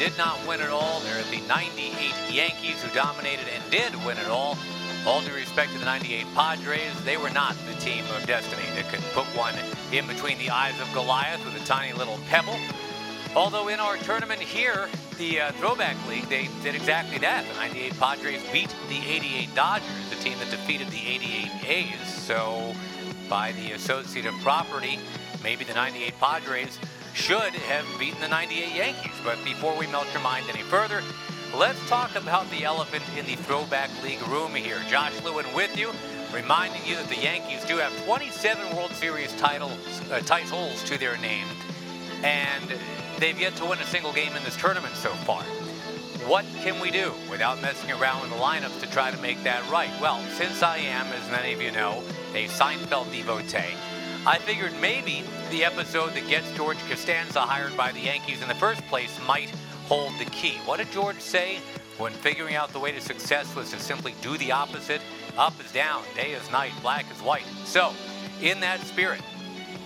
Did not win it all. There are the 98 Yankees who dominated and did win it all. All due respect to the 98 Padres, they were not the team of destiny that could put one in between the eyes of Goliath with a tiny little pebble. Although in our tournament here, the uh, Throwback League, they did exactly that. The 98 Padres beat the 88 Dodgers, the team that defeated the 88 A's. So, by the associate of property, maybe the 98 Padres should have beaten the 98 Yankees. But before we melt your mind any further, let's talk about the elephant in the Throwback League room here. Josh Lewin with you, reminding you that the Yankees do have 27 World Series titles, uh, titles to their name, and they've yet to win a single game in this tournament so far. What can we do without messing around with the lineups to try to make that right? Well, since I am, as many of you know, a Seinfeld devotee, I figured maybe the episode that gets George Costanza hired by the Yankees in the first place might hold the key. What did George say when figuring out the way to success was to simply do the opposite? Up is down, day is night, black is white. So, in that spirit,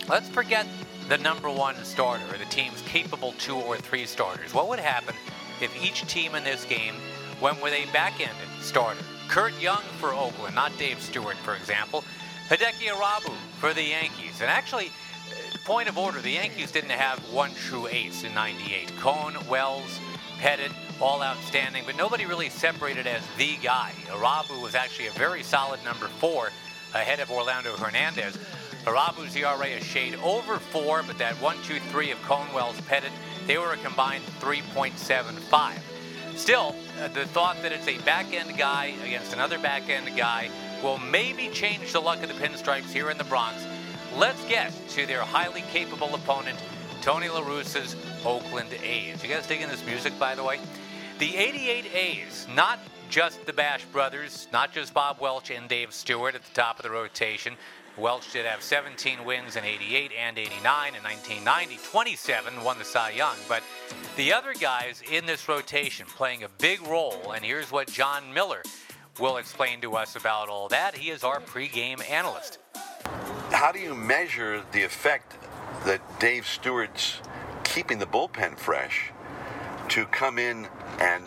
let's forget the number one starter or the team's capable two or three starters. What would happen if each team in this game went with a back-ended starter? Curt Young for Oakland, not Dave Stewart, for example. Hideki Irabu for the Yankees. And actually, uh, point of order, the Yankees didn't have one true ace in 98. Cone, Wells, Pettitte, all outstanding, but nobody really separated as the guy. Irabu was actually a very solid number four ahead of Orlando Hernandez. Irabu's ERA a shade over four, but that one, two, three of Conewell's Pettitte, they were a combined 3.75. Still, uh, the thought that it's a back end guy against another back end guy will maybe change the luck of the Pinstripes here in the Bronx. Let's get to their highly capable opponent, Tony La Russa's Oakland A's. You guys digging this music, by the way? The 88 A's, not just the Bash brothers, not just Bob Welch and Dave Stewart at the top of the rotation. Welch did have 17 wins in 88 and 89. In 1990, 27 won the Cy Young. But the other guys in this rotation playing a big role, and here's what Jon Miller will explain to us about all that. He is our pregame analyst. How do you measure the effect that Dave Stewart's keeping the bullpen fresh to come in and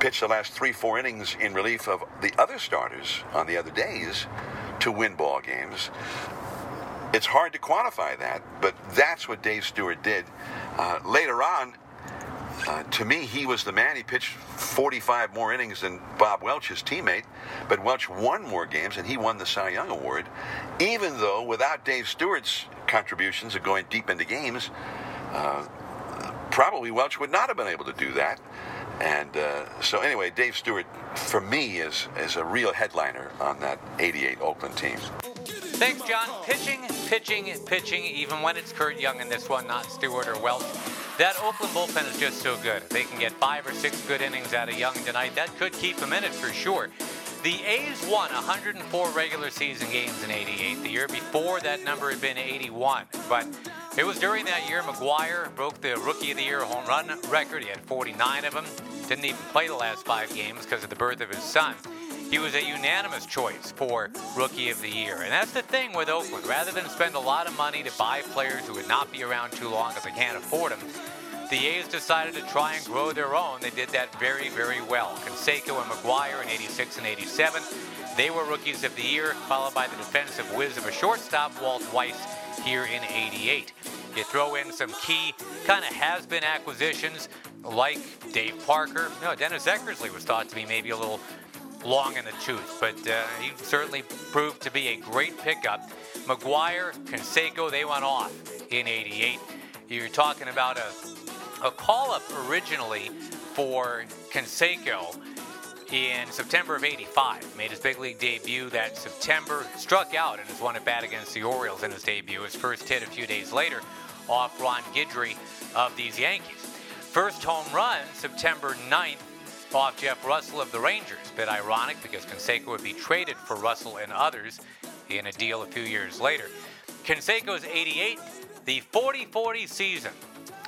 pitch the last three, four innings in relief of the other starters on the other days to win ball games? It's hard to quantify that, but that's what Dave Stewart did. Uh, later on, uh, to me, he was the man. He pitched 45 more innings than Bob Welch, his teammate, but Welch won more games and he won the Cy Young Award, even though without Dave Stewart's contributions of going deep into games, uh, probably Welch would not have been able to do that. And uh, so, anyway, Dave Stewart, for me, is, is a real headliner on that 88 Oakland team. Thanks, Jon. Pitching, pitching, pitching, even when it's Curt Young in this one, not Stewart or Welch. That Oakland bullpen is just so good. They can get five or six good innings out of Young tonight, that could keep them in it for sure. The A's won 104 regular season games in 88. The year before, that number had been 81. But it was during that year McGwire broke the Rookie of the Year home run record. He had 49 of them. Didn't even play the last five games because of the birth of his son. He was a unanimous choice for Rookie of the Year. And that's the thing with Oakland. Rather than spend a lot of money to buy players who would not be around too long because they can't afford them, the A's decided to try and grow their own. They did that very, very well. Canseco and McGwire in 86 and 87. They were rookies of the year, followed by the defensive whiz of a shortstop, Walt Weiss, here in 88. You throw in some key kind of has-been acquisitions like Dave Parker. No, Dennis Eckersley was thought to be maybe a little long in the tooth, but uh, he certainly proved to be a great pickup. McGwire, Canseco, they went off in 88. You're talking about a, a call-up originally for Canseco in September of 85. Made his big league debut that September, struck out in his one at bat against the Orioles in his debut. His first hit a few days later off Ron Guidry of these Yankees. First home run, September 9th, off Jeff Russell of the Rangers. Bit ironic because Canseco would be traded for Russell and others in a deal a few years later. Canseco's 88, the 40 40 season.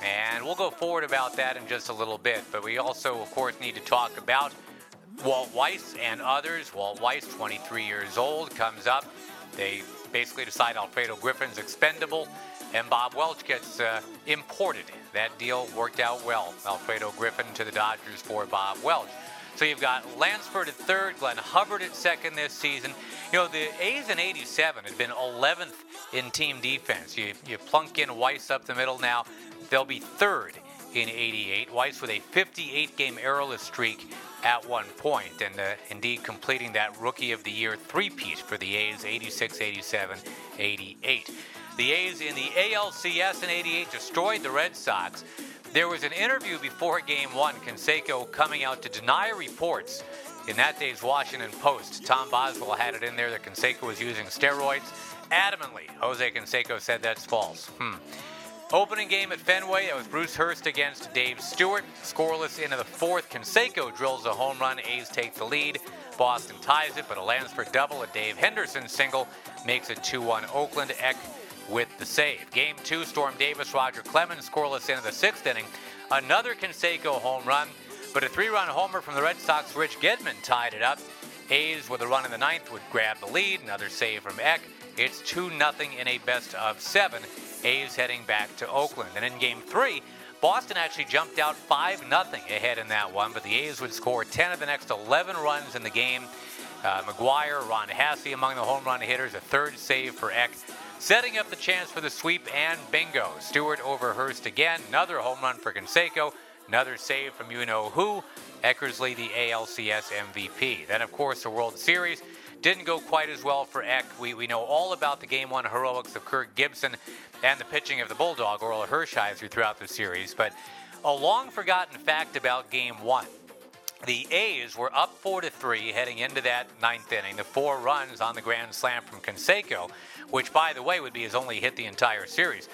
And we'll go forward about that in just a little bit. But we also, of course, need to talk about Walt Weiss and others. Walt Weiss, 23 years old, comes up. They basically decide Alfredo Griffin's expendable, and Bob Welch gets uh, imported. That deal worked out well. Alfredo Griffin to the Dodgers for Bob Welch. So you've got Lansford at third, Glenn Hubbard at second this season. You know, the A's in 87 had been 11th in team defense. You, you plunk in Weiss up the middle now, they'll be third in 88. Weiss with a 58 game errorless streak at one point, and uh, indeed completing that Rookie of the Year three-peat for the A's 86, 87, 88. The A's in the ALCS in 88 destroyed the Red Sox. There was an interview before Game 1, Canseco coming out to deny reports in that day's Washington Post. Tom Boswell had it in there that Canseco was using steroids. Adamantly, Jose Canseco said that's false. Hmm. Opening game at Fenway, it was Bruce Hurst against Dave Stewart. Scoreless into the fourth. Canseco drills a home run. A's take the lead. Boston ties it, but a Lansford double, a Dave Henderson single makes it 2-1 Oakland. Eck with the save. Game two, Storm Davis, Roger Clemens scoreless into the sixth inning. Another Canseco home run, but a three-run homer from the Red Sox. Rich Gedman tied it up. A's with a run in the ninth would grab the lead. Another save from Eck. It's 2 0 in a best of seven. A's heading back to Oakland. And in game three, Boston actually jumped out 5 0 ahead in that one, but the A's would score 10 of the next 11 runs in the game. Uh, McGwire, Ron Hassey among the home run hitters, a third save for Eck, setting up the chance for the sweep and bingo. Stewart over Hurst again, another home run for Canseco, another save from you know who. Eckersley, the ALCS MVP. Then, of course, the World Series. Didn't go quite as well for Eck. We, we know all about the game one heroics of Kirk Gibson and the pitching of the Bulldog, Orel Hershiser, throughout the series. But a long forgotten fact about game one. The A's were up 4 to 3 heading into that ninth inning. The four runs on the grand slam from Canseco, which, by the way, would be his only hit the entire series.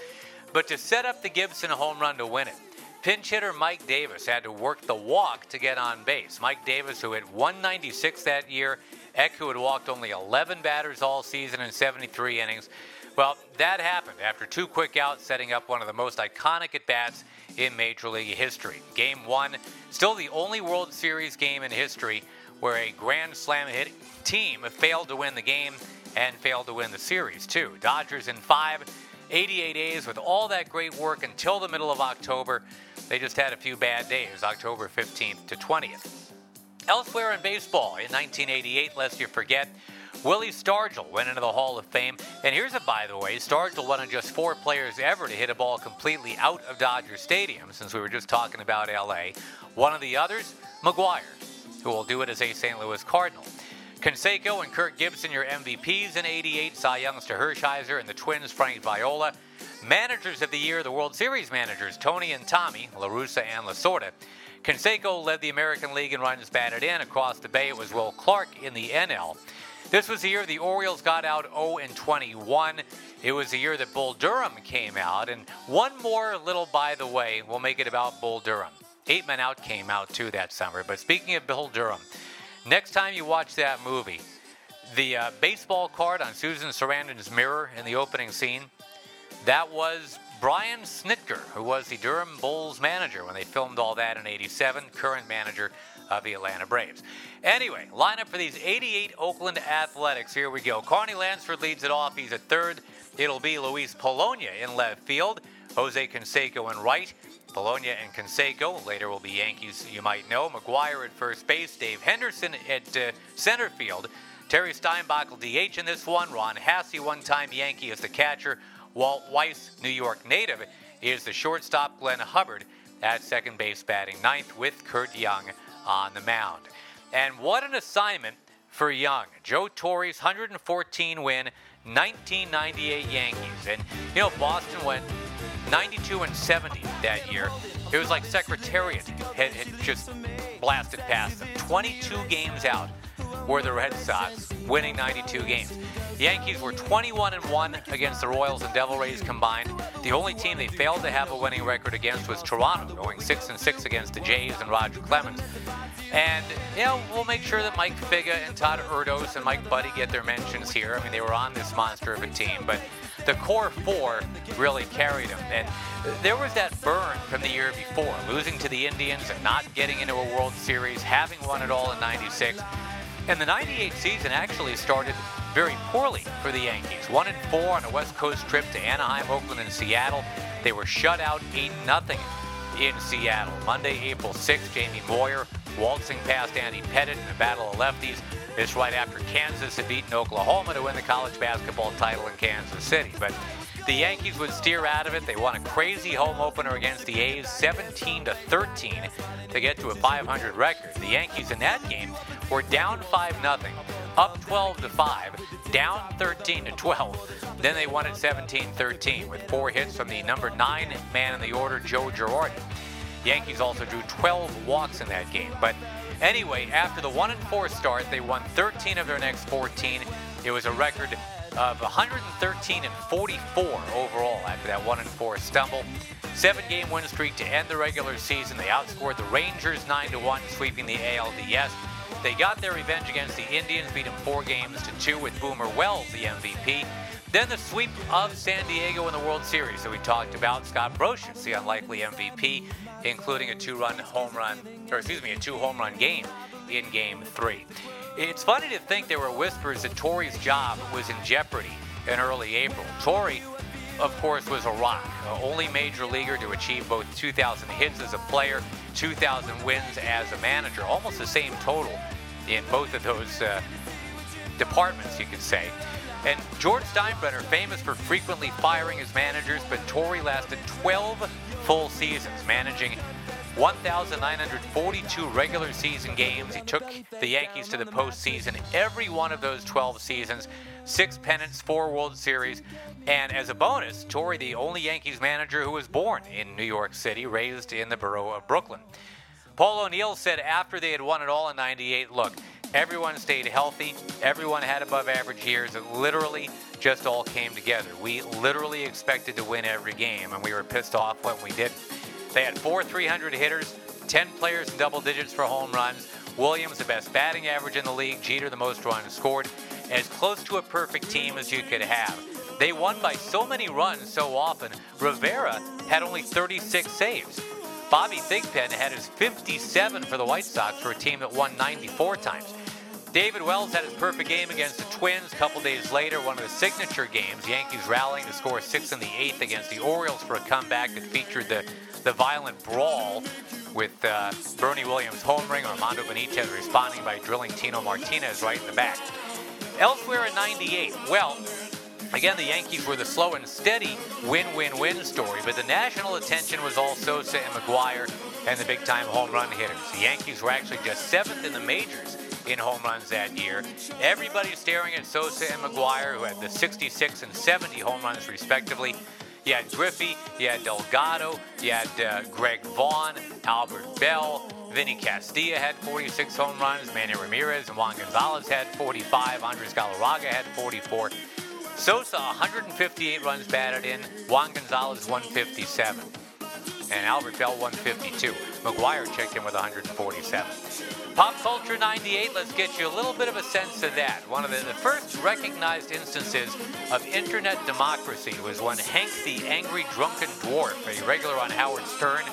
But to set up the Gibson home run to win it, pinch hitter Mike Davis had to work the walk to get on base. Mike Davis, who hit 196 that year, Eck, who had walked only 11 batters all season in 73 innings. Well, that happened after two quick outs, setting up one of the most iconic at bats in Major League history. Game one, still the only World Series game in history where a Grand Slam hit team failed to win the game and failed to win the series, too. Dodgers in five, 88 A's with all that great work until the middle of October. They just had a few bad days, October 15th to 20th. Elsewhere in baseball, in 1988, lest you forget, Willie Stargell went into the Hall of Fame. And here's a by the way Stargell one of just four players ever to hit a ball completely out of Dodger Stadium, since we were just talking about LA. One of the others, McGwire, who will do it as a St. Louis Cardinal. Canseco and Kirk Gibson, your MVPs in 88, Cy Youngs to Hershiser, and the Twins, Frank Viola. Managers of the year, the World Series managers, Tony and Tommy, La Russa and Lasorda. Canseco led the American League in runs batted in. Across the bay, it was Will Clark in the NL. This was the year the Orioles got out 0 and 21. It was the year that Bull Durham came out. And one more little by the way, we'll make it about Bull Durham. Eight Men Out came out too that summer. But speaking of Bull Durham, next time you watch that movie, the uh, baseball card on Susan Sarandon's mirror in the opening scene, that was Brian Snitker, who was the Durham Bulls manager when they filmed all that in 87, current manager of the Atlanta Braves. Anyway, lineup for these 88 Oakland Athletics. Here we go. Carney Lansford leads it off. He's at third. It'll be Luis Polonia in left field. Jose Canseco in right. Polonia and Canseco. Later will be Yankees, you might know. McGwire at first base. Dave Henderson at uh, center field. Terry Steinbach will DH in this one. Ron Hassey, one time Yankee, is the catcher. Walt Weiss, New York native, is the shortstop. Glenn Hubbard at second base batting ninth with Curt Young on the mound. And what an assignment for Young. Joe Torre's 114 win, 1998 Yankees. And, you know, Boston went 92 and 70 that year. It was like Secretariat had, had just blasted past them. 22 games out were the Red Sox, winning 92 games. The Yankees were 21 and 1 against the Royals and Devil Rays combined. The only team they failed to have a winning record against was Toronto, going 6 and 6 against the Jays and Roger Clemens. And, you know, we'll make sure that Mike Figga and Todd Erdos and Mike Buddie get their mentions here. I mean, they were on this monster of a team, but the core four really carried them. And there was that burn from the year before, losing to the Indians and not getting into a World Series, having won it all in 96. And the 98 season actually started very poorly for the Yankees. 1 and 4 on a West Coast trip to Anaheim, Oakland, and Seattle. They were shut out 8 0 in Seattle. Monday, April 6th, Jamie Moyer waltzing past Andy Pettitte in a battle of lefties. This right after Kansas had beaten Oklahoma to win the college basketball title in Kansas City. But the Yankees would steer out of it. They won a crazy home opener against the A's, 17 to 13, to get to a 500 record. The Yankees in that game were down 5 0, up 12 to 5, down 13 to 12. Then they won it 17-13 with four hits from the number nine man in the order, Joe Girardi. The Yankees also drew 12 walks in that game. But anyway, after the 1 and 4 start, they won 13 of their next 14. It was a record of 113 and 44 overall after that 1 and 4 stumble. Seven game win streak to end the regular season. They outscored the Rangers 9 to 1, sweeping the ALDS. They got their revenge against the Indians, beat them four games to two with Boomer Wells, the MVP. Then the sweep of San Diego in the World Series that we talked about. Scott Brosius, the unlikely MVP, including a two-run home run, or excuse me, a two-home run game in Game Three. It's funny to think there were whispers that Torre's job was in jeopardy in early April. Torre, of course, was a rock, only major leaguer to achieve both 2,000 hits as a player, 2,000 wins as a manager, almost the same total in both of those uh, departments, you could say. And George Steinbrenner, famous for frequently firing his managers, but Torre lasted 12 full seasons, managing 1,942 regular season games. He took the Yankees to the postseason every one of those 12 seasons, six pennants, four World Series. And as a bonus, Torre, the only Yankees manager who was born in New York City, raised in the borough of Brooklyn. Paul O'Neill said after they had won it all in 98, look, everyone stayed healthy, everyone had above average years. It literally just all came together. We literally expected to win every game, and we were pissed off when we didn't. They had four 300 hitters, 10 players in double digits for home runs. Williams, the best batting average in the league. Jeter, the most runs scored. As close to a perfect team as you could have. They won by so many runs so often. Rivera had only 36 saves. Bobby Thigpen had his 57 for the White Sox for a team that won 94 times. David Wells had his perfect game against the Twins. A couple days later, one of the signature games, Yankees rallying to score six in the eighth against the Orioles for a comeback that featured the, the violent brawl with uh, Bernie Williams homering, Armando Benitez responding by drilling Tino Martinez right in the back. Elsewhere in 98, well, Again, the Yankees were the slow and steady win-win-win story, but the national attention was all Sosa and McGwire and the big-time home run hitters. The Yankees were actually just seventh in the majors in home runs that year. Everybody's staring at Sosa and McGwire, who had the 66 and 70 home runs respectively. You had Griffey, you had Delgado, you had uh, Greg Vaughn, Albert Belle, Vinny Castilla had 46 home runs, Manny Ramirez and Juan Gonzalez had 45, Andres Galarraga had 44. Sosa 158 runs batted in, Juan Gonzalez 157, and Albert Belle 152. McGwire checked in with 147. Pop Culture 98, let's get you a little bit of a sense of that. One of the, the, first recognized instances of internet democracy was when Hank the Angry Drunken Dwarf, a regular on Howard Stern,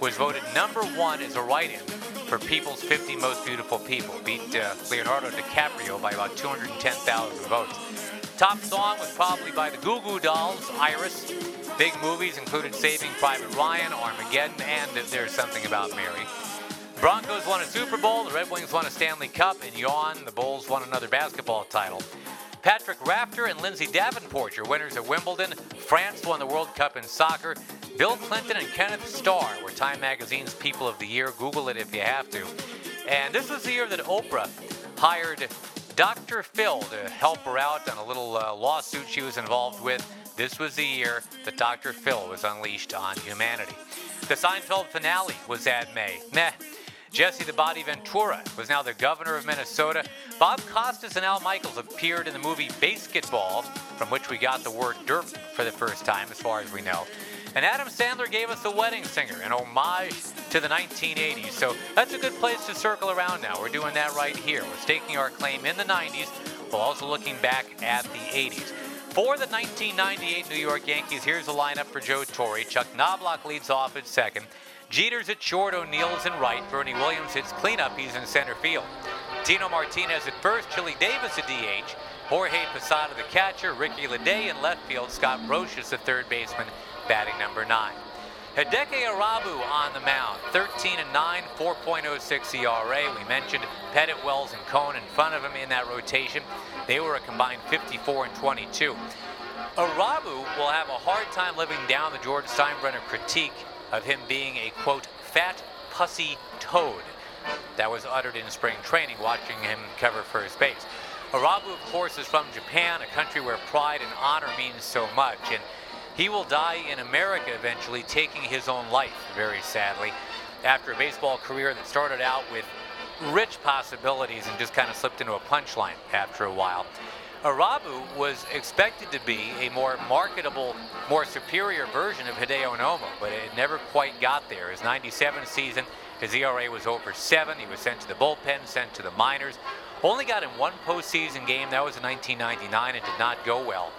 was voted number one as a write-in for People's 50 Most Beautiful People. Beat uh, Leonardo DiCaprio by about 210,000 votes. Top song was probably by the Goo Goo Dolls, Iris. Big movies included Saving Private Ryan, Armageddon, and There's Something About Mary. Broncos won a Super Bowl, the Red Wings won a Stanley Cup, and yawn, the Bulls won another basketball title. Patrick Rafter and Lindsay Davenport, your winners at Wimbledon. France won the World Cup in soccer. Bill Clinton and Kenneth Starr were Time Magazine's People of the Year. Google it if you have to. And this was the year that Oprah hired Dr. Phil to help her out on a little uh, lawsuit she was involved with. This was the year that Dr. Phil was unleashed on humanity. The Seinfeld finale was that May. Meh. Jesse the Body Ventura was now the governor of Minnesota. Bob Costas and Al Michaels appeared in the movie BASEketball, from which we got the word dirt for the first time, as far as we know. And Adam Sandler gave us The Wedding Singer, an homage to the 1980s. So that's a good place to circle around now. We're doing that right here. We're staking our claim in the 90s while also looking back at the 80s. For the 1998 New York Yankees, here's the lineup for Joe Torre. Chuck Knobloch leads off at second. Jeter's at short, O'Neill's in right. Bernie Williams hits cleanup, he's in center field. Tino Martinez at first, Chili Davis at DH. Jorge Posada the catcher, Ricky Ledee in left field, Scott Brosius the third baseman, batting number nine. Hideki Irabu on the mound, 13 and 9, 4.06 ERA. We mentioned Pettitte, Wells, and Cone in front of him in that rotation. They were a combined 54 and 22. Irabu will have a hard time living down the George Steinbrenner critique of him being a quote fat pussy toad that was uttered in spring training watching him cover first base. Irabu, of course, is from Japan, a country where pride and honor means so much, and he will die in America eventually, taking his own life, very sadly, after a baseball career that started out with rich possibilities and just kind of slipped into a punchline after a while. Irabu was expected to be a more marketable, more superior version of Hideo Nomo, but it never quite got there. His 97 season, his ERA was over seven. He was sent to the bullpen, sent to the minors. Only got in one postseason game. That was in 1999. It did not go well.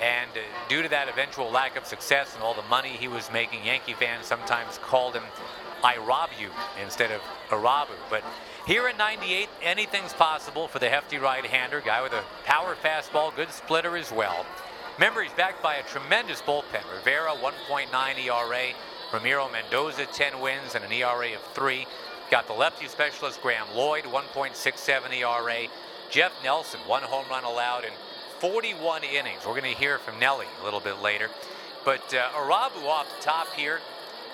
And uh, due to that eventual lack of success and all the money he was making, Yankee fans sometimes called him I rob you instead of Irabu. But here in 98, anything's possible for the hefty right-hander, guy with a power fastball, good splitter as well. Remember, he's backed by a tremendous bullpen. Rivera, 1.9 ERA. Ramiro Mendoza, 10 wins and an ERA of 3. Got the lefty specialist Graeme Lloyd, 1.67 ERA. Jeff Nelson, one home run allowed in 41 innings. We're going to hear from Nelly a little bit later. But uh, Irabu off the top here,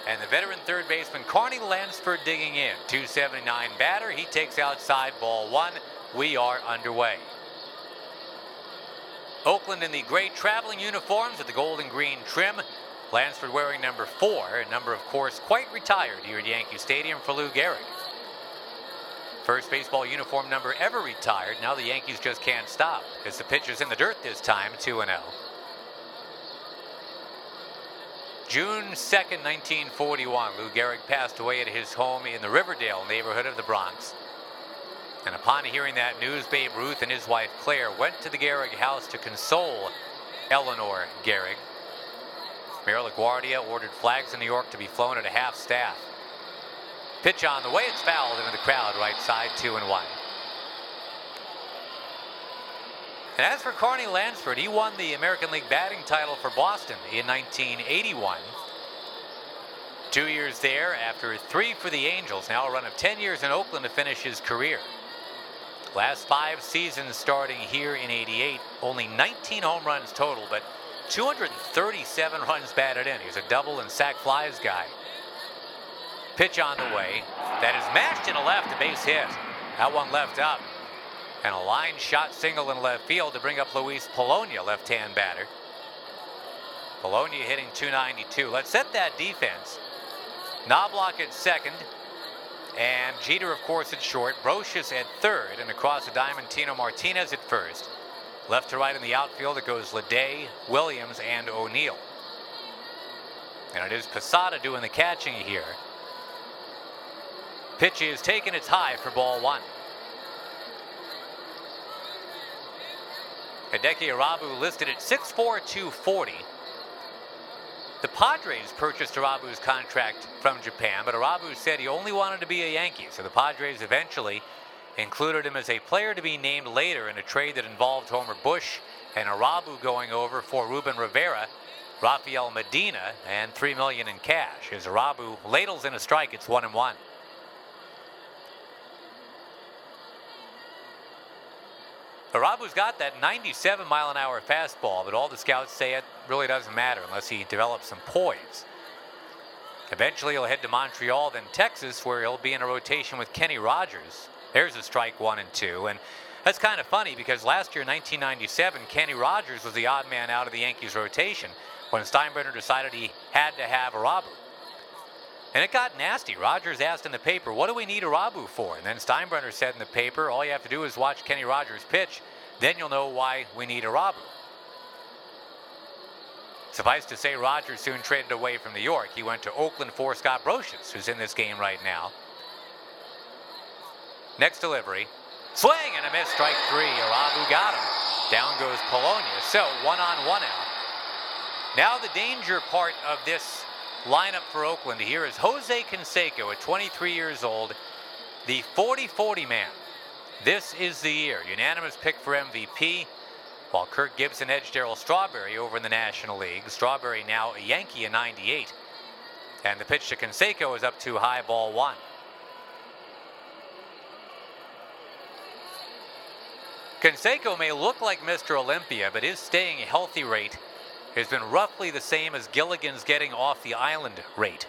and the veteran third baseman Carney Lansford digging in. 279 batter. He takes outside ball one. We are underway. Oakland in the gray traveling uniforms with the gold and green trim. Lansford wearing number four, a number, of course, quite retired here at Yankee Stadium for Lou Gehrig. First baseball uniform number ever retired. Now the Yankees just can't stop as the pitcher's in the dirt this time, 2 0. June 2nd, 1941, Lou Gehrig passed away at his home in the Riverdale neighborhood of the Bronx. And upon hearing that news, Babe Ruth and his wife Claire went to the Gehrig house to console Eleanor Gehrig. Mayor LaGuardia ordered flags in New York to be flown at a half staff. Pitch on the way, it's fouled into the crowd, right side, two and one. And as for Carney Lansford, he won the American League batting title for Boston in 1981. Two years there, after three for the Angels, now a run of 10 years in Oakland to finish his career. Last five seasons starting here in 88, only 19 home runs total, but 237 runs batted in. He's a double and sac flies guy. Pitch on the way. That is mashed in a left, a base hit. That one left up. And a line shot single in left field to bring up Luis Polonia, left-hand batter. Polonia hitting 292. Let's set that defense. Knobloch at second. And Jeter, of course, at short. Brosius at third. And across the diamond, Tino Martinez at first. Left to right in the outfield, it goes Ledee, Williams, and O'Neill. And it is Posada doing the catching here. Pitch is taken, it's high for ball one. Hideki Irabu listed at 6'4", 240. The Padres purchased Irabu's contract from Japan, but Irabu said he only wanted to be a Yankee, so the Padres eventually included him as a player to be named later in a trade that involved Homer Bush and Irabu going over for Ruben Rivera Rafael Medina, and 3 million in cash. As Irabu ladles in a strike, it's 1 and 1. Irabu's got that 97 mile an hour fastball, but all the scouts say it really doesn't matter unless he develops some poise. Eventually, he'll head to Montreal, then Texas, where he'll be in a rotation with Kenny Rogers. There's a strike one and two. And that's kind of funny because last year, 1997, Kenny Rogers was the odd man out of the Yankees rotation when Steinbrenner decided he had to have Irabu. And it got nasty. Rogers asked in the paper, what do we need Irabu for? And then Steinbrenner said in the paper, all you have to do is watch Kenny Rogers pitch. Then you'll know why we need Irabu. Suffice to say, Rogers soon traded away from New York. He went to Oakland for Scott Brosius, who's in this game right now. Next delivery. Swing and a miss, strike three. Irabu got him. Down goes Polonia. So one on, one out. Now the danger part of this lineup for Oakland here is Jose Canseco at 23 years old, the 40-40 man. This is the year. Unanimous pick for MVP. While Kirk Gibson edged Darryl Strawberry over in the National League. Strawberry now a Yankee in 98. And the pitch to Canseco is up to high ball one. Canseco may look like Mr. Olympia, but his staying healthy rate has been roughly the same as Gilligan's getting off the island rate.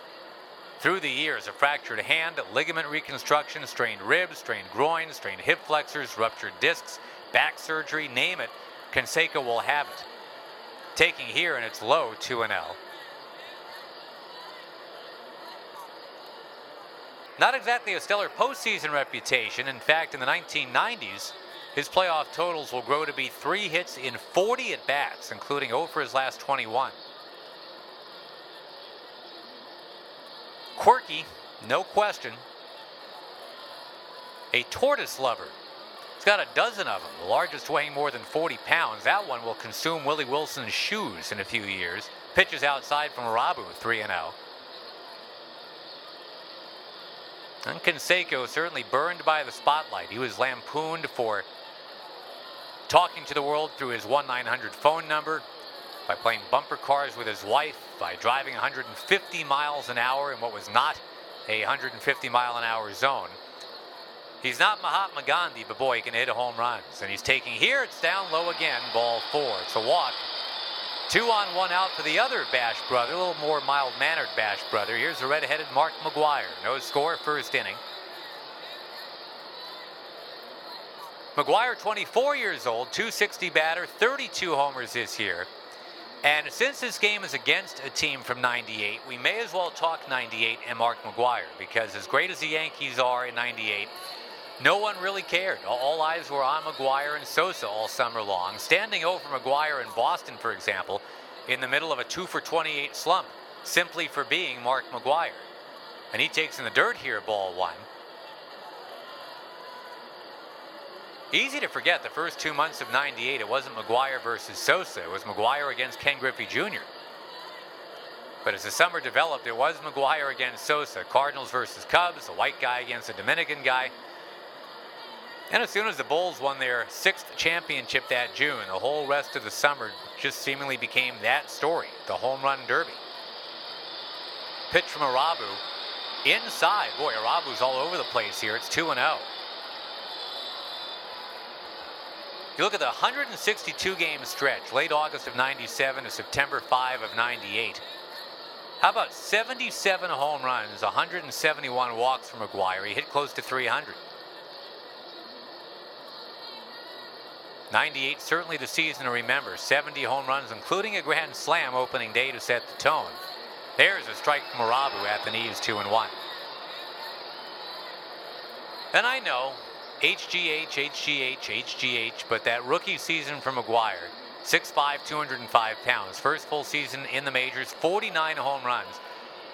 Through the years, a fractured hand, ligament reconstruction, strained ribs, strained groin, strained hip flexors, ruptured discs, back surgery, name it, Canseco will have it. Taking here, and it's low 2 0. Not exactly a stellar postseason reputation. In fact, in the 1990s, his playoff totals will grow to be three hits in 40 at bats, including 0 for his last 21. Quirky, no question. A tortoise lover. He's got a dozen of them, the largest weighing more than 40 pounds. That one will consume Willie Wilson's shoes in a few years. Pitches outside from Irabu 3 0. And Canseco certainly burned by the spotlight. He was lampooned for talking to the world through his 1 900 phone number, by playing bumper cars with his wife, by driving 150 miles an hour in what was not a 150 mile an hour zone. He's not Mahatma Gandhi, but boy, he can hit a home runs. And he's taking here, it's down low again, ball four. It's a walk. Two on, one out for the other Bash brother, a little more mild mannered Bash brother. Here's the red headed Mark McGwire. No score, first inning. McGwire, 24 years old, 260 batter, 32 homers this year. And since this game is against a team from 98, we may as well talk 98 and Mark McGwire because as great as the Yankees are in 98, no one really cared. All eyes were on McGwire and Sosa all summer long. Standing over McGwire in Boston, for example, in the middle of a 2 for 28 slump, simply for being Mark McGwire. And he takes in the dirt here, ball one. Easy to forget the first two months of 98, it wasn't McGwire versus Sosa, it was McGwire against Ken Griffey Jr. But as the summer developed, it was McGwire against Sosa, Cardinals versus Cubs, the white guy against the Dominican guy. And as soon as the Bulls won their sixth championship that June, the whole rest of the summer just seemingly became that story, the home run derby. Pitch from Irabu. Inside, boy, Irabu's all over the place here. It's 2 0. You look at the 162 game stretch, late August of 97 to September 5 of 98. How about 77 home runs, 171 walks from McGwire? He hit close to 300. 98, certainly the season to remember. 70 home runs, including a grand slam opening day to set the tone. There's a strike from Irabu at the knees, 2 and 1. And I know HGH, HGH, HGH, but that rookie season for McGwire, 6'5", 205 pounds, first full season in the majors, 49 home runs,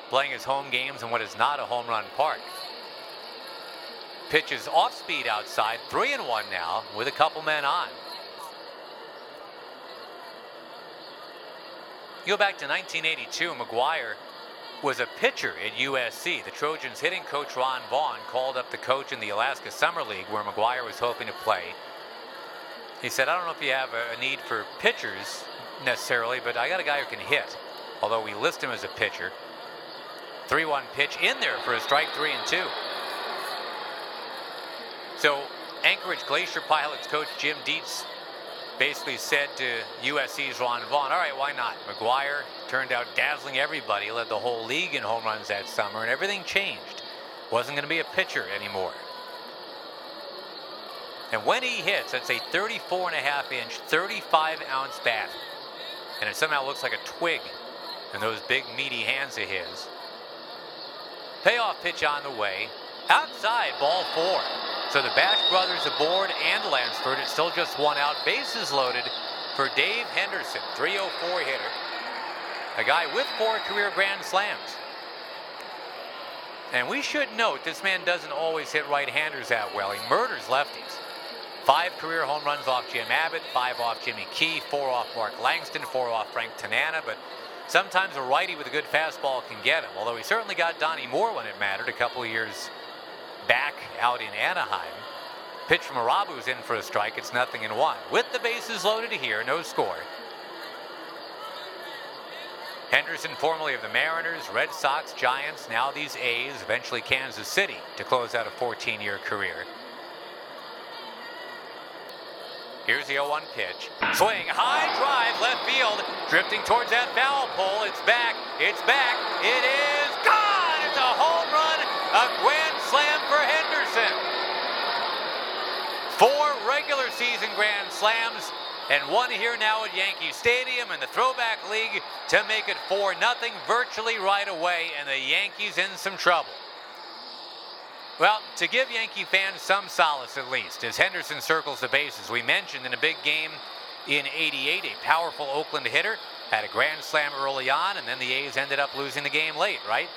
playing his home games in what is not a home run park. Pitches off speed outside, three and one now, with a couple men on. You go back to 1982, McGwire was a pitcher at USC. The Trojans hitting coach Ron Vaughn called up the coach in the Alaska Summer League where McGwire was hoping to play. He said, I don't know if you have a need for pitchers necessarily, but I got a guy who can hit. although we list him as a pitcher. 3 1 pitch in there for a strike three and two. So, Anchorage Glacier Pilots coach Jim Dietz basically said to USC's Ron Vaughn, all right, why not? McGwire turned out dazzling everybody, led the whole league in home runs that summer, and everything changed. Wasn't going to be a pitcher anymore. And when he hits, it's a 34 and a half inch, 35 ounce bat. And it somehow looks like a twig in those big meaty hands of his. Payoff pitch on the way. Outside, ball four. So the Bash brothers aboard and Lansford. It's still just one out. Bases loaded for Dave Henderson, 304 hitter. A guy with four career grand slams. And we should note this man doesn't always hit right-handers that well. He murders lefties. Five career home runs off Jim Abbott, five off Jimmy Key, four off Mark Langston, four off Frank Tanana, but sometimes a righty with a good fastball can get him. Although he certainly got Donnie Moore when it mattered a couple of years back out in Anaheim. Pitch from Irabu's in for a strike. It's nothing in one. With the bases loaded here, no score. Henderson, formerly of the Mariners, Red Sox, Giants, now these A's, eventually Kansas City to close out a 14 year career. Here's the 0 1 pitch. Swing, high drive, left field, drifting towards that foul pole. It's back, it's back, it is gone! It's a home run, a grand slam for Henderson. Four regular season grand slams and one here now at Yankee Stadium in the Throwback League to make it 4 nothing virtually right away, and the Yankees in some trouble. Well, to give Yankee fans some solace at least, as Henderson circles the bases, we mentioned in a big game in 88, a powerful Oakland hitter had a grand slam early on, and then the A's ended up losing the game late, right?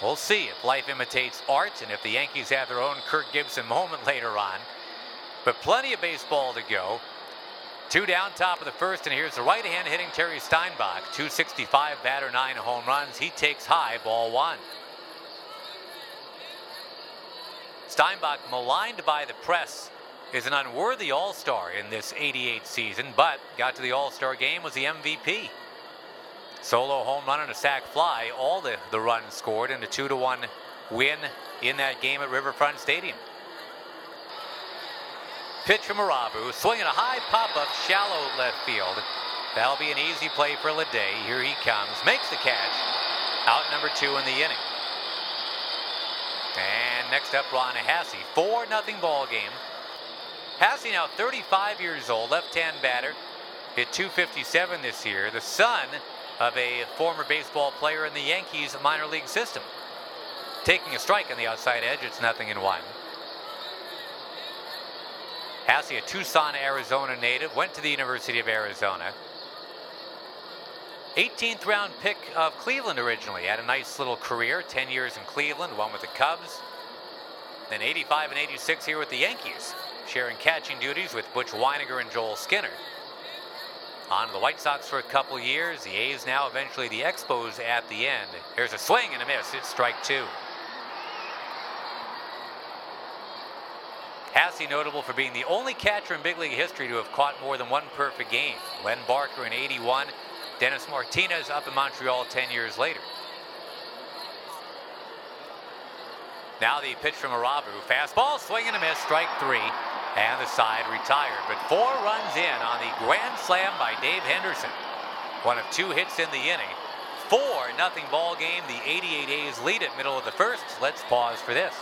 We'll see if life imitates art and if the Yankees have their own Kirk Gibson moment later on. But plenty of baseball to go. Two down, top of the first, and here's the right hand hitting Terry Steinbach. 265 batter, nine home runs. He takes high, ball one. Steinbach, maligned by the press, is an unworthy All Star in this 88 season, but got to the All Star game, was the MVP. Solo home run and a sac fly, all the, the runs scored in a 2 to 1 win in that game at Riverfront Stadium. Pitch from Irabu, swinging a high pop-up, shallow left field. That'll be an easy play for Ledee. Here he comes, makes the catch. Out number two in the inning. And next up, Ron Hassey. 4 nothing ball game. Hassey now 35 years old, left-hand batter. Hit 257 this year. The son of a former baseball player in the Yankees minor league system. Taking a strike on the outside edge, it's nothing in one. Hassey, a Tucson, Arizona native, went to the University of Arizona. 18th round pick of Cleveland originally. Had a nice little career, 10 years in Cleveland, one with the Cubs. Then 85 and 86 here with the Yankees, sharing catching duties with Butch Wynegar and Joel Skinner. On to the White Sox for a couple years. The A's now eventually the Expos at the end. Here's a swing and a miss. It's strike two. Hassey notable for being the only catcher in big league history to have caught more than one perfect game. Len Barker in 81, Dennis Martinez up in Montreal 10 years later. Now the pitch from Irabu. Fastball, swing and a miss, strike three. And the side retired. But four runs in on the grand slam by Dave Henderson. One of two hits in the inning. Four nothing ball game. The 88 A's lead at middle of the first. Let's pause for this.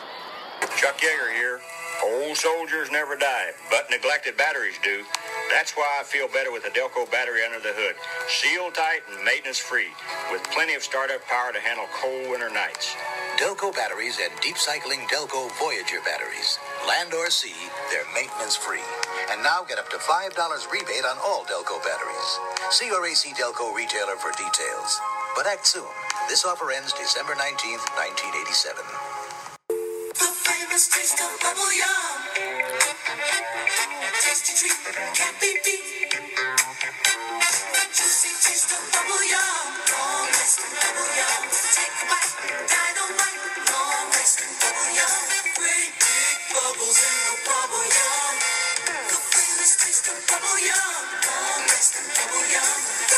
Chuck Yeager here. Old soldiers never die, but neglected batteries do. That's why I feel better with a Delco battery under the hood. Seal tight and maintenance free, with plenty of startup power to handle cold winter nights. Delco batteries and deep cycling Delco Voyager batteries. Land or sea, they're maintenance free. And now get up to $5 rebate on all Delco batteries. See your AC Delco retailer for details. But act soon. This offer ends December 19th, 1987 just taste of bubble yum. Tasty treat can't be beat. Juicy bubble. Long lasting bubble. Take a bite. Long lasting bubble. Great big bubbles in the bubble. The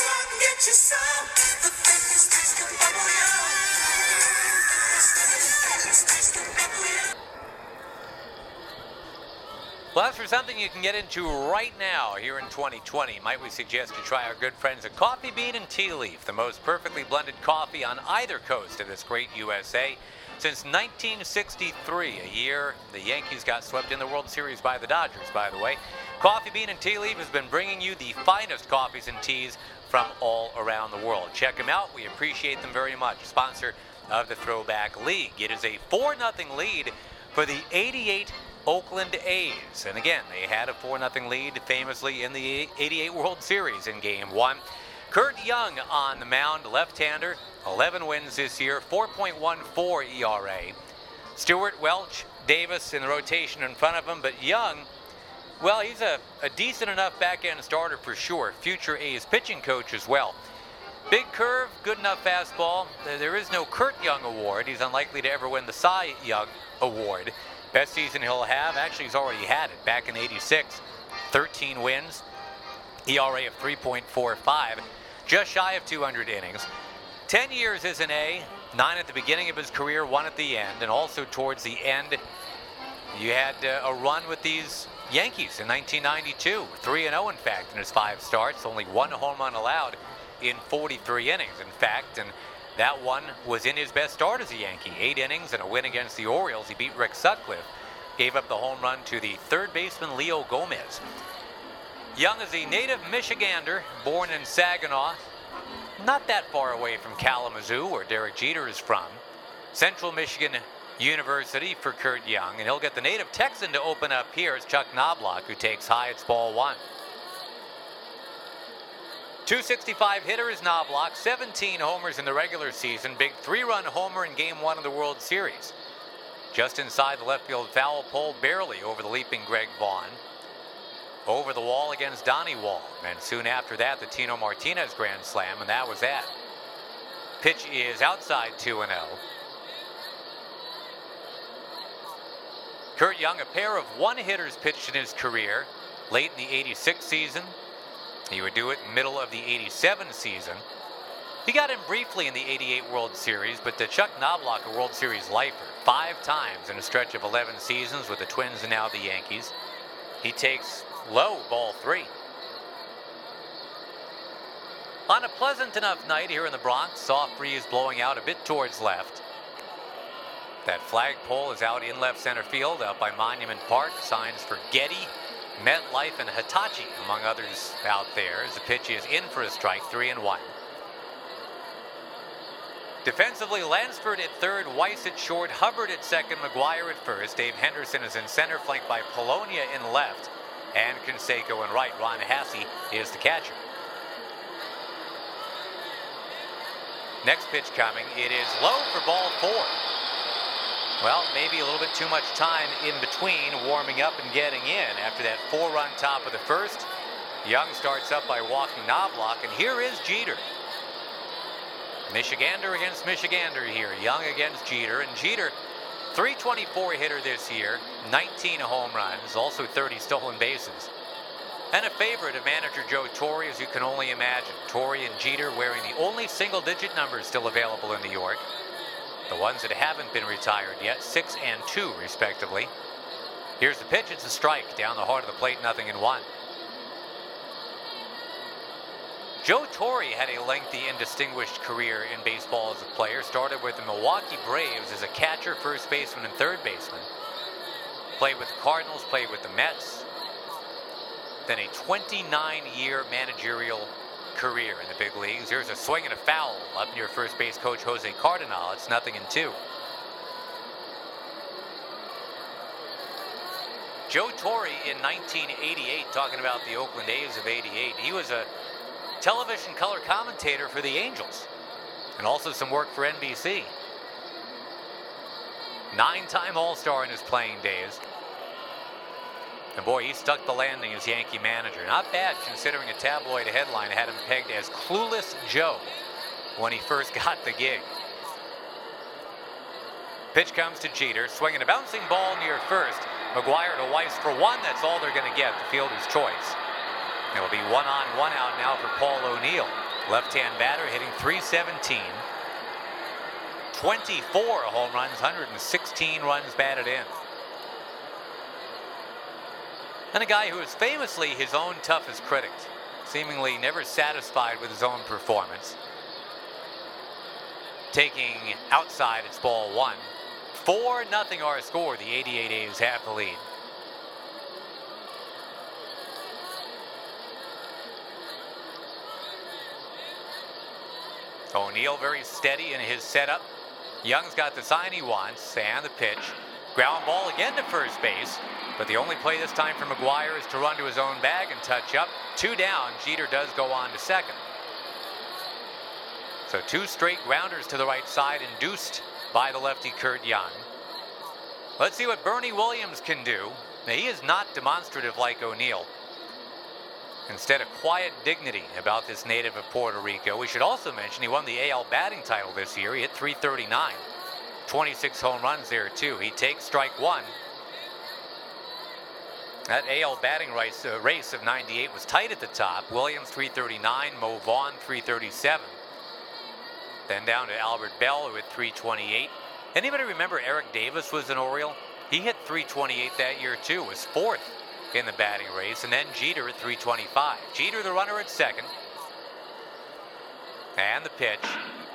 bubble get you some. The bubble taste the bubble yum. Well, as for something you can get into right now here in 2020, might we suggest you try our good friends at Coffee Bean and Tea Leaf, the most perfectly blended coffee on either coast of this great USA. Since 1963, a year the Yankees got swept in the World Series by the Dodgers, by the way. Coffee Bean and Tea Leaf has been bringing you the finest coffees and teas from all around the world. Check them out. We appreciate them very much. Sponsor of the Throwback League. It is a 4 0 lead for the 88 Oakland A's. And again, they had a 4 0 lead famously in the 88 World Series in Game 1. Curt Young on the mound, left hander, 11 wins this year, 4.14 ERA. Stewart, Welch, Davis in the rotation in front of him, but Young, well, he's a, a decent enough back end starter for sure. Future A's pitching coach as well. Big curve, good enough fastball. There is no Curt Young award. He's unlikely to ever win the Cy Young award. Best season he'll have, actually, he's already had it back in 86. 13 wins, ERA of 3.45, just shy of 200 innings. 10 years as an A, nine at the beginning of his career, one at the end, and also towards the end, you had uh, a run with these Yankees in 1992, 3 0 in fact in his five starts, only one home run allowed in 43 innings, in fact, and that one was in his best start as a Yankee. Eight innings and a win against the Orioles. He beat Rick Sutcliffe, gave up the home run to the third baseman Leo Gomez. Young is a native Michigander, born in Saginaw, not that far away from Kalamazoo, where Derek Jeter is from. Central Michigan University for Curt Young, and he'll get the native Texan to open up here. It's Chuck Knoblauch, who takes high. It's ball one. 265 hitter is Knoblauch, 17 homers in the regular season, big three-run homer in game one of the World Series. Just inside the left field foul pole, barely over the leaping Greg Vaughn. Over the wall against Donne Wall, and soon after that, the Tino Martinez grand slam, and that was that. Pitch is outside 2-0. Curt Young, a pair of one-hitters pitched in his career, late in the 86 season, he would do it middle of the 87 season. He got in briefly in the 88 World Series, but the Chuck Knoblauch, a World Series lifer, five times in a stretch of 11 seasons with the Twins and now the Yankees. He takes low ball three. On a pleasant enough night here in the Bronx, soft breeze blowing out a bit towards left. That flagpole is out in left center field, out by Monument Park. Signs for Getty, MetLife, and Hitachi, among others out there, as the pitch is in for a strike, three and one. Defensively, Lansford at third, Weiss at short, Hubbard at second, McGwire at first. Dave Henderson is in center, flanked by Polonia in left, and Canseco in right. Ron Hassey is the catcher. Next pitch coming. It is low for ball four. Well, maybe a little bit too much time in between warming up and getting in. After that four-run top of the first, Young starts up by walking Knoblauch, and here is Jeter. Michigander against Michigander here. Young against Jeter, and Jeter, 324 hitter this year, 19 home runs, also 30 stolen bases. And a favorite of manager Joe Torre, as you can only imagine. Torre and Jeter wearing the only single-digit numbers still available in New York. The ones that haven't been retired yet, six and two, respectively. Here's the pitch. It's a strike down the heart of the plate, nothing in one. Joe Torre had a lengthy and distinguished career in baseball as a player. Started with the Milwaukee Braves as a catcher, first baseman, and third baseman. Played with the Cardinals, played with the Mets. Then a 29-year managerial career in the big leagues. Here's a swing and a foul up near first base coach Jose Cardenal. It's nothing in two. Joe Torre in 1988, talking about the Oakland A's of 88, he was a television color commentator for the Angels and also some work for NBC. Nine-time All-Star in his playing days. And boy, he stuck the landing as Yankee manager. Not bad considering a tabloid headline had him pegged as Clueless Joe when he first got the gig. Pitch comes to Jeter, swinging a bouncing ball near first. McGwire to Weiss for one. That's all they're going to get. The fielder's choice. It'll be one on, one out now for Paul O'Neill. Left-hand batter hitting 317. 24 home runs, 116 runs batted in. And a guy who is famously his own toughest critic, seemingly never satisfied with his own performance. Taking outside, it's ball one. 4 nothing our score. The 88 A's have the lead. O'Neill very steady in his setup. Young's got the sign he wants and the pitch. Ground ball again to first base. But the only play this time for McGwire is to run to his own bag and touch up. Two down. Jeter does go on to second. So two straight grounders to the right side induced by the lefty Curt Young. Let's see what Bernie Williams can do. Now, he is not demonstrative like O'Neill. Instead, a quiet dignity about this native of Puerto Rico. We should also mention he won the AL batting title this year. He hit 339. 26 home runs there, too. He takes strike one. That AL batting race, uh, race of 98 was tight at the top. Williams 339, Mo Vaughn 337. Then down to Albert Belle who hit 328. Anybody remember Eric Davis was an Oriole? He hit 328 that year too, was fourth in the batting race, and then Jeter at 325. Jeter the runner at second. And the pitch.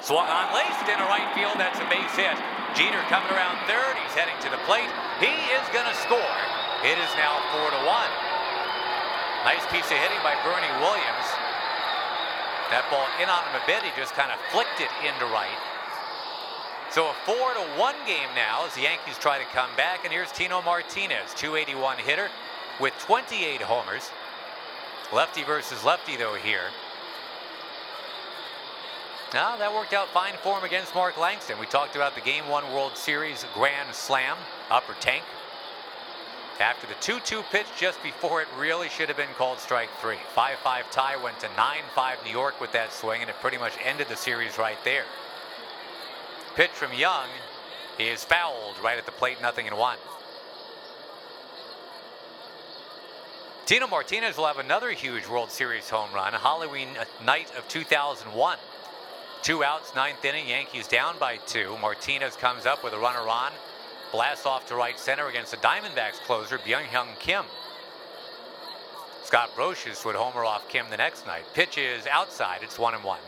Swung on, laced in a right field. That's a base hit. Jeter coming around third. He's heading to the plate. He is going to score. It is now four to one. Nice piece of hitting by Bernie Williams. That ball in on him a bit. He just kind of flicked it into right. So a four to one game now as the Yankees try to come back. And here's Tino Martinez, 281 hitter with 28 homers. Lefty versus lefty though here. Now that worked out fine for him against Mark Langston. We talked about the Game 1 World Series Grand Slam, upper tank. After the 2-2 pitch just before it really should have been called strike three. 5-5 tie went to 9-5 New York with that swing and it pretty much ended the series right there. Pitch from Young is fouled right at the plate, nothing in one. Tino Martinez will have another huge World Series home run, Halloween night of 2001. Two outs, ninth inning, Yankees down by two. Martinez comes up with a runner on, blasts off to right center against the Diamondbacks closer, Byung Hyun Kim. Scott Brosius would homer off Kim the next night. Pitch is outside, it's one and one.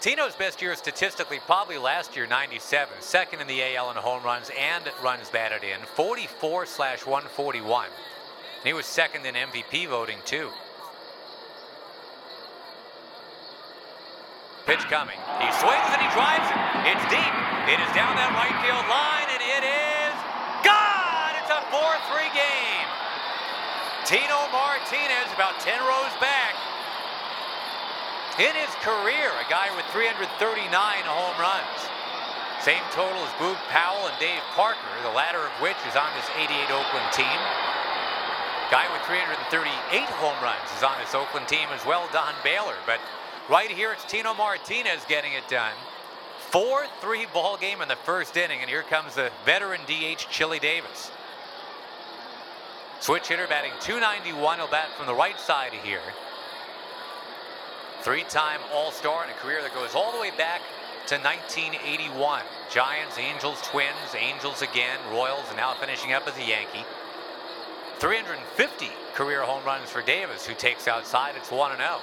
Tino's best year statistically probably last year, 97. Second in the AL in home runs and runs batted in, 44 slash 141. He was second in MVP voting too. Pitch coming. He swings and he drives it. It's deep. It is down that right field line and it is gone. It's a 4-3 game. Tino Martinez about 10 rows back. In his career, a guy with 339 home runs. Same total as Boog Powell and Dave Parker, the latter of which is on this 88 Oakland team. Guy with 338 home runs is on this Oakland team as well, Don Baylor. But right here, it's Tino Martinez getting it done. 4-3 ball game in the first inning, and here comes the veteran DH, Chili Davis. Switch hitter batting 291. He'll bat from the right side here. Three-time All-Star in a career that goes all the way back to 1981. Giants, Angels, Twins, Angels again, Royals, and now finishing up as a Yankee. 350 career home runs for Davis, who takes outside. It's 1 0.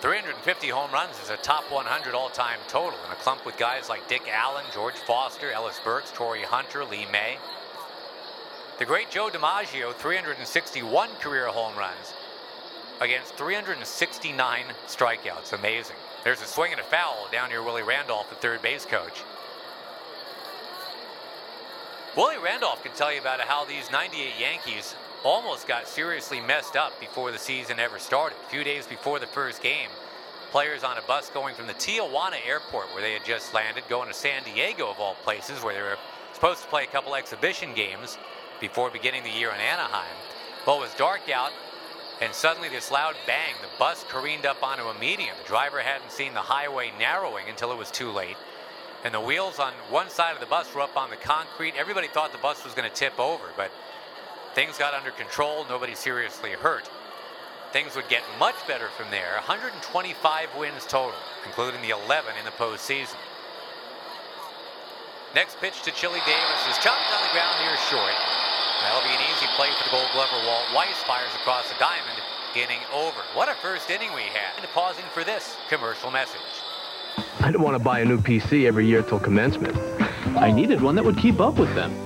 Three hundred and fifty home runs is a top 100 all-time total, in a clump with guys like Dick Allen, George Foster, Ellis Burks, Torii Hunter, Lee May. The great Joe DiMaggio, 361 career home runs against 369 strikeouts. Amazing. There's a swing and a foul down here, Willie Randolph, the third base coach. Willie Randolph can tell you about how these 98 Yankees almost got seriously messed up before the season ever started. A few days before the first game, players on a bus going from the Tijuana airport where they had just landed, going to San Diego of all places where they were supposed to play a couple exhibition games before beginning the year in Anaheim. Well, it was dark out, and suddenly this loud bang, the bus careened up onto a median. The driver hadn't seen the highway narrowing until it was too late. And the wheels on one side of the bus were up on the concrete. Everybody thought the bus was going to tip over, but things got under control. Nobody seriously hurt. Things would get much better from there. 125 wins total, including the 11 in the postseason. Next pitch to Chili Davis is chopped on the ground near short. That'll be an easy play for the gold glover. Walt Weiss fires across the diamond, inning over. What a first inning we had. And pausing for this commercial message. I don't want to buy a new PC every year till commencement. I needed one that would keep up with them.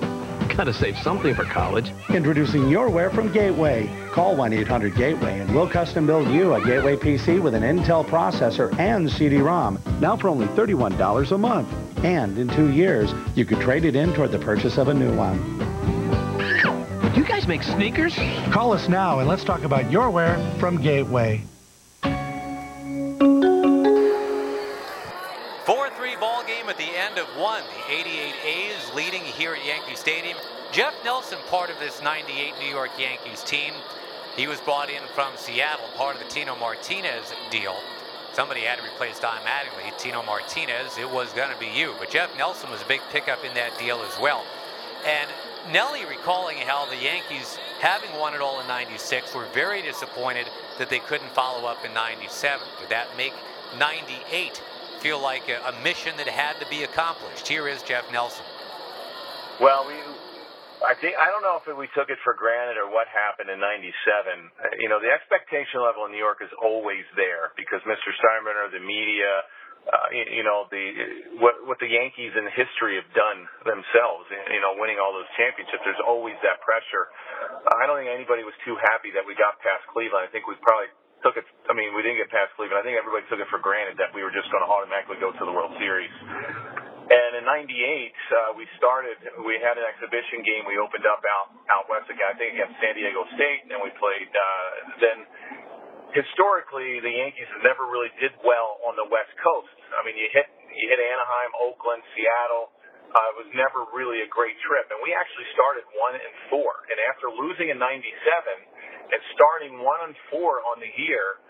Gotta save something for college. Introducing your Yourware from Gateway. Call 1-800-GATEWAY and we'll custom build you a Gateway PC with an Intel processor and CD-ROM. Now for only $31 a month. And in two years, you could trade it in toward the purchase of a new one. You guys make sneakers? Call us now and let's talk about your Yourware from Gateway. One. The 88 A's leading here at Yankee Stadium. Jeff Nelson, part of this 98 New York Yankees team. He was brought in from Seattle, part of the Tino Martinez deal. Somebody had to replace Don Mattingly. Tino Martinez, it was going to be you. But Jeff Nelson was a big pickup in that deal as well. And Nelly recalling how the Yankees, having won it all in 96, were very disappointed that they couldn't follow up in 97. Did that make 98 feel like a, a mission that had to be accomplished? Here is Jeff Nelson. Well, we, I think I don't know if we took it for granted or what happened in '97. Uh, you know, the expectation level in New York is always there because Mr. Steinbrenner, the media, uh, you, you know, the what what the Yankees in history have done themselves. You know, winning all those championships. There's always that pressure. I don't think anybody was too happy that we got past Cleveland. I think we probably took it. I mean, we didn't get past Cleveland. I think everybody took it for granted that we were just going to automatically go to the World Series. And in '98, uh, we started. We had an exhibition game. We opened up out out west again. I think against San Diego State, and we played. Uh, then historically, the Yankees never really did well on the West Coast. I mean, you hit you hit Anaheim, Oakland, Seattle. Uh, it was never really a great trip, and we actually started one and four. And after losing in '97 and starting one and four on the year,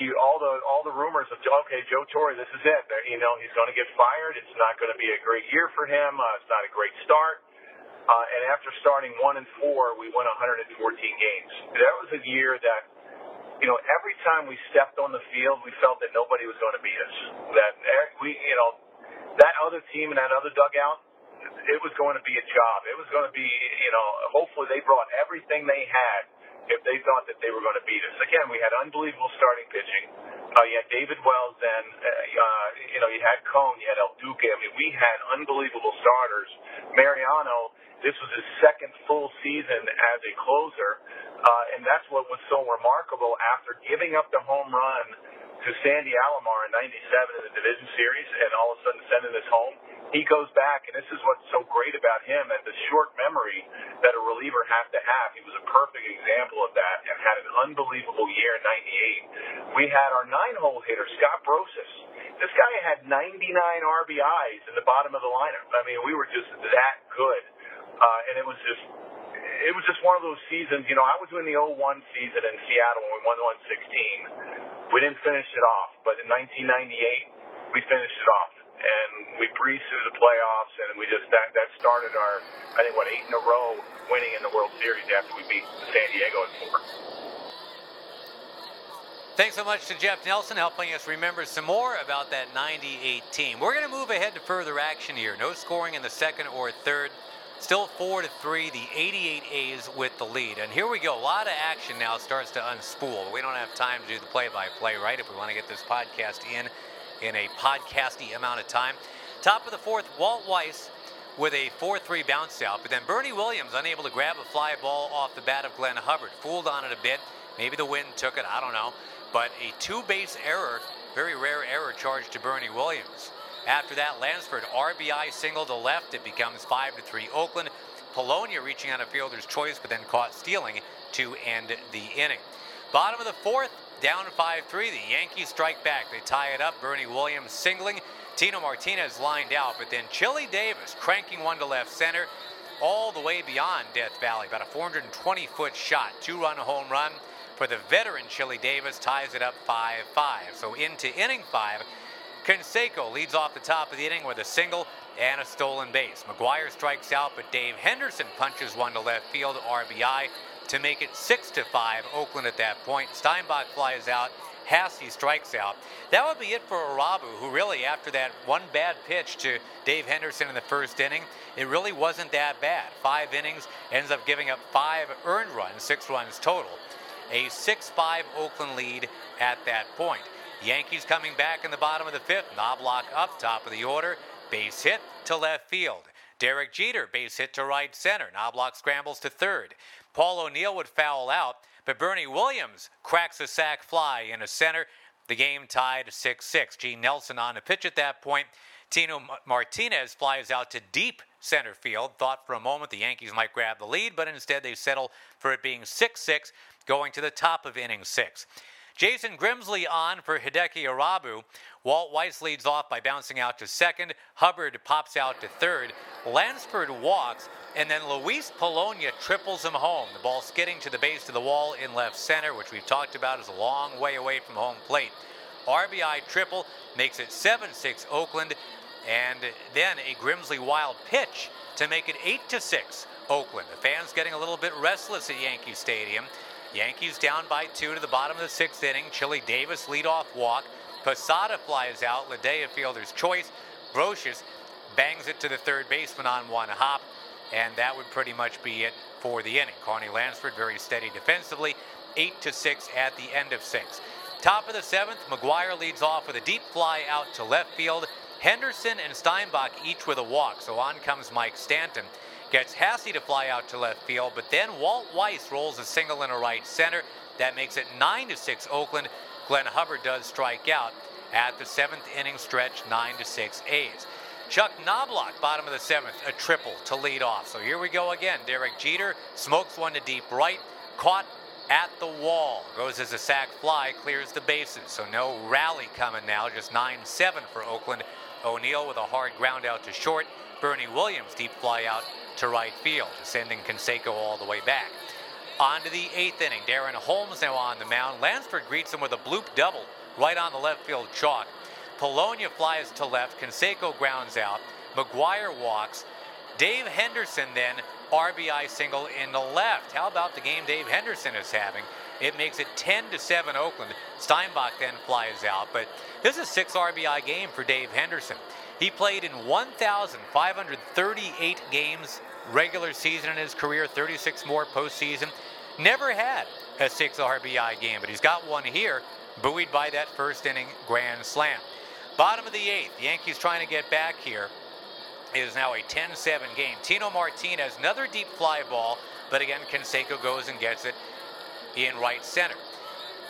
you, all the all the rumors of okay, Joe Torre, this is it. You know, he's going to get fired. It's not going to be a great year for him. Uh, it's not a great start. Uh, and after starting one and four, we won 114 games. That was a year that, you know, every time we stepped on the field, we felt that nobody was going to beat us. That we, you know, that other team in that other dugout, it was going to be a job. It was going to be, you know, hopefully they brought everything they had if they thought that they were going to beat us. Again, we had unbelievable starting pitching. Uh, you had David Wells then, uh, uh, you know, you had Cone, you had El Duque. I mean, we had unbelievable starters. Mariano, this was his second full season as a closer, uh, and that's what was so remarkable after giving up the home run to Sandy Alomar in 97 in the division series and all of a sudden sending us home he goes back, and this is what's so great about him and the short memory that a reliever has to have. He was a perfect example of that and had an unbelievable year in 98. We had our nine hole hitter, Scott Brosius. This guy had 99 RBIs in the bottom of the lineup. I mean, we were just that good. Uh, and it was just, it was just one of those seasons. You know, I was in the 01 season in Seattle when we won the 116. We didn't finish it off, but in 1998, we finished it off and we breezed through the playoffs, and we just that that started our I think what eight in a row winning in the World Series after we beat San Diego in four. Thanks so much to Jeff Nelson helping us remember some more about that 98 team. We're going to move ahead to further action here. No scoring in the second or third. Still 4 to 3, the 88 A's with the lead. And here we go. A lot of action now starts to unspool. We don't have time to do the play by play, right? If we want to get this podcast in in a podcasty amount of time. Top of the fourth, Walt Weiss with a 4-3 bounce out, but then Bernie Williams unable to grab a fly ball off the bat of Glenn Hubbard. Fooled on it a bit. Maybe the wind took it, I don't know. But a two-base error, very rare error charged to Bernie Williams. After that, Lansford RBI single to left. It becomes 5 to 3 Oakland. Polonia reaching on a fielder's choice, but then caught stealing to end the inning. Bottom of the fourth, down 5 3. The Yankees strike back. They tie it up. Bernie Williams singling. Tino Martinez lined out, but then Chili Davis cranking one to left center all the way beyond Death Valley. About a 420 foot shot. Two run home run for the veteran Chili Davis ties it up 5 5. So into inning five. Canseco leads off the top of the inning with a single and a stolen base. McGwire strikes out, but Dave Henderson punches one to left field, RBI to make it 6 to 5 Oakland at that point. Steinbach flies out. Hassey strikes out. That would be it for Irabu, who really, after that one bad pitch to Dave Henderson in the first inning, it really wasn't that bad. Five innings, ends up giving up five earned runs, six runs total. A 6 5 Oakland lead at that point. Yankees coming back in the bottom of the fifth. Knoblauch up, top of the order. Base hit to left field. Derek Jeter, base hit to right center. Knoblauch scrambles to third. Paul O'Neill would foul out, but Bernie Williams cracks a sac fly in into center. The game tied 6 6. Gene Nelson on the pitch at that point. Tino Martinez flies out to deep center field. Thought for a moment the Yankees might grab the lead, but instead they settle for it being 6 6 going to the top of inning six. Jason Grimsley on for Hideki Irabu. Walt Weiss leads off by bouncing out to second. Hubbard pops out to third. Lansford walks, and then Luis Polonia triples him home. The ball skidding to the base of the wall in left center, which we've talked about is a long way away from home plate. RBI triple makes it 7 6 Oakland, and then a Grimsley wild pitch to make it 8 6 Oakland. The fans getting a little bit restless at Yankee Stadium. Yankees down by two to the bottom of the sixth inning. Chili Davis leadoff walk. Posada flies out. Ledee fielder's choice. Brosius bangs it to the third baseman on one hop, and that would pretty much be it for the inning. Carney Lansford very steady defensively. Eight to six at the end of six. Top of the seventh, McGwire leads off with a deep fly out to left field. Henderson and Steinbach each with a walk, so on comes Mike Stanton gets Hassey to fly out to left field, but then Walt Weiss rolls a single in a right center. That makes it 9 to 6 Oakland. Glenn Hubbard does strike out at the seventh inning stretch, 9 to 6 A's. Chuck Knoblauch, bottom of the seventh, a triple to lead off. So here we go again. Derek Jeter smokes one to deep right, caught at the wall. Goes as a sac fly, clears the bases. So no rally coming now, just 9 7 for Oakland. O'Neill with a hard ground out to short. Bernie Williams deep fly out to right field, sending Canseco all the way back. On to the eighth inning. Darren Holmes now on the mound. Lansford greets him with a bloop double right on the left field chalk. Polonia flies to left. Canseco grounds out. McGwire walks. Dave Henderson then RBI single in the left. How about the game Dave Henderson is having? It makes it 10 to 7 Oakland. Steinbach then flies out, but this is a six RBI game for Dave Henderson. He played in 1,538 games regular season in his career, 36 more postseason. Never had a six RBI game, but he's got one here, buoyed by that first inning grand slam. Bottom of the eighth, Yankees trying to get back here. It is now a 10 7 game. Tino Martinez, another deep fly ball, but again, Canseco goes and gets it in right center.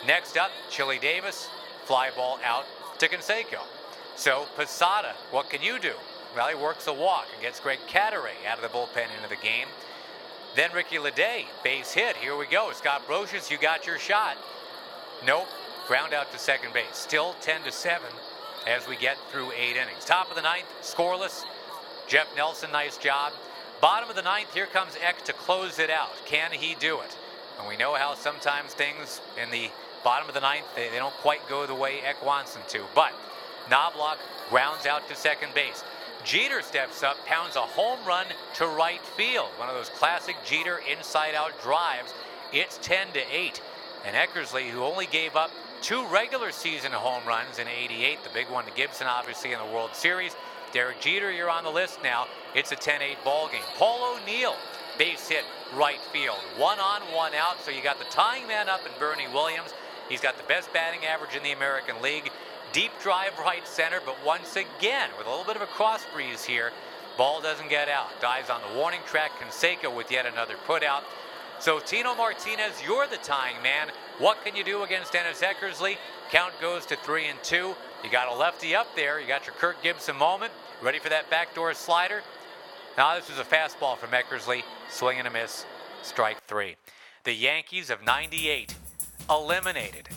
Next up, Chili Davis, fly ball out to Canseco. So Posada, what can you do? Well, he works a walk and gets Greg Cadaret out of the bullpen into the game. Then Ricky Ledee, base hit. Here we go. Scott Brosius, you got your shot. Nope. Ground out to second base. Still 10 to 7 as we get through eight innings. Top of the ninth, scoreless. Jeff Nelson, nice job. Bottom of the ninth, here comes Eck to close it out. Can he do it? And we know how sometimes things in the bottom of the ninth, they, they don't quite go the way Eck wants them to. But Knoblauch grounds out to second base. Jeter steps up, pounds a home run to right field. One of those classic Jeter inside out drives. It's 10 to 8. And Eckersley, who only gave up two regular season home runs in 88, the big one to Gibson, obviously, in the World Series. Derek Jeter, you're on the list now. It's a 10 8 ball game. Paul O'Neill, base hit right field. One on, one out. So you got the tying man up in Bernie Williams. He's got the best batting average in the American League. Deep drive right center, but once again, with a little bit of a cross breeze here, ball doesn't get out. Dives on the warning track. Canseco with yet another put out. So Tino Martinez, you're the tying man. What can you do against Dennis Eckersley? Count goes to three and two. You got a lefty up there. You got your Kirk Gibson moment. Ready for that backdoor slider? Now this is a fastball from Eckersley. Swing and a miss. Strike three. The Yankees of 98 eliminated.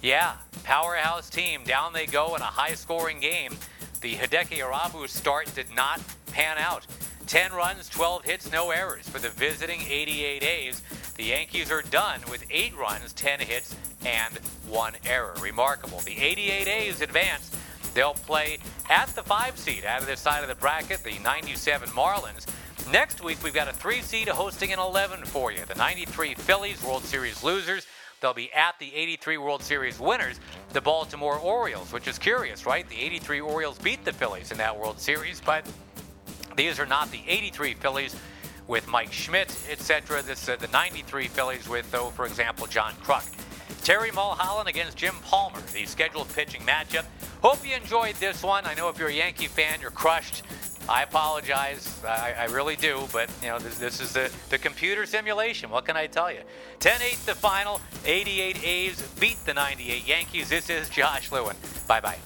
Yeah, powerhouse team. Down they go in a high scoring game. The Hideki Irabu start did not pan out. 10 runs, 12 hits, no errors for the visiting 88 A's. The Yankees are done with 8 runs, 10 hits, and 1 error. Remarkable. The 88 A's advance. They'll play at the 5 seed out of this side of the bracket, the 97 Marlins. Next week, we've got a 3 seed hosting an 11 for you. The 93 Phillies, World Series losers, they'll be at the 83 World Series winners, the Baltimore Orioles, which is curious, right? The 83 Orioles beat the Phillies in that World Series, but these are not the 83 Phillies with Mike Schmidt, etc. This uh, the 93 Phillies with, though, for example, John Kruk. Terry Mulholland against Jim Palmer, the scheduled pitching matchup. Hope you enjoyed this one. I know if you're a Yankee fan, you're crushed. I apologize. I, I really do, but you know this, this is the, the computer simulation. What can I tell you? 10-8 the final. 88 A's beat the 98 Yankees. This is Josh Lewin. Bye bye.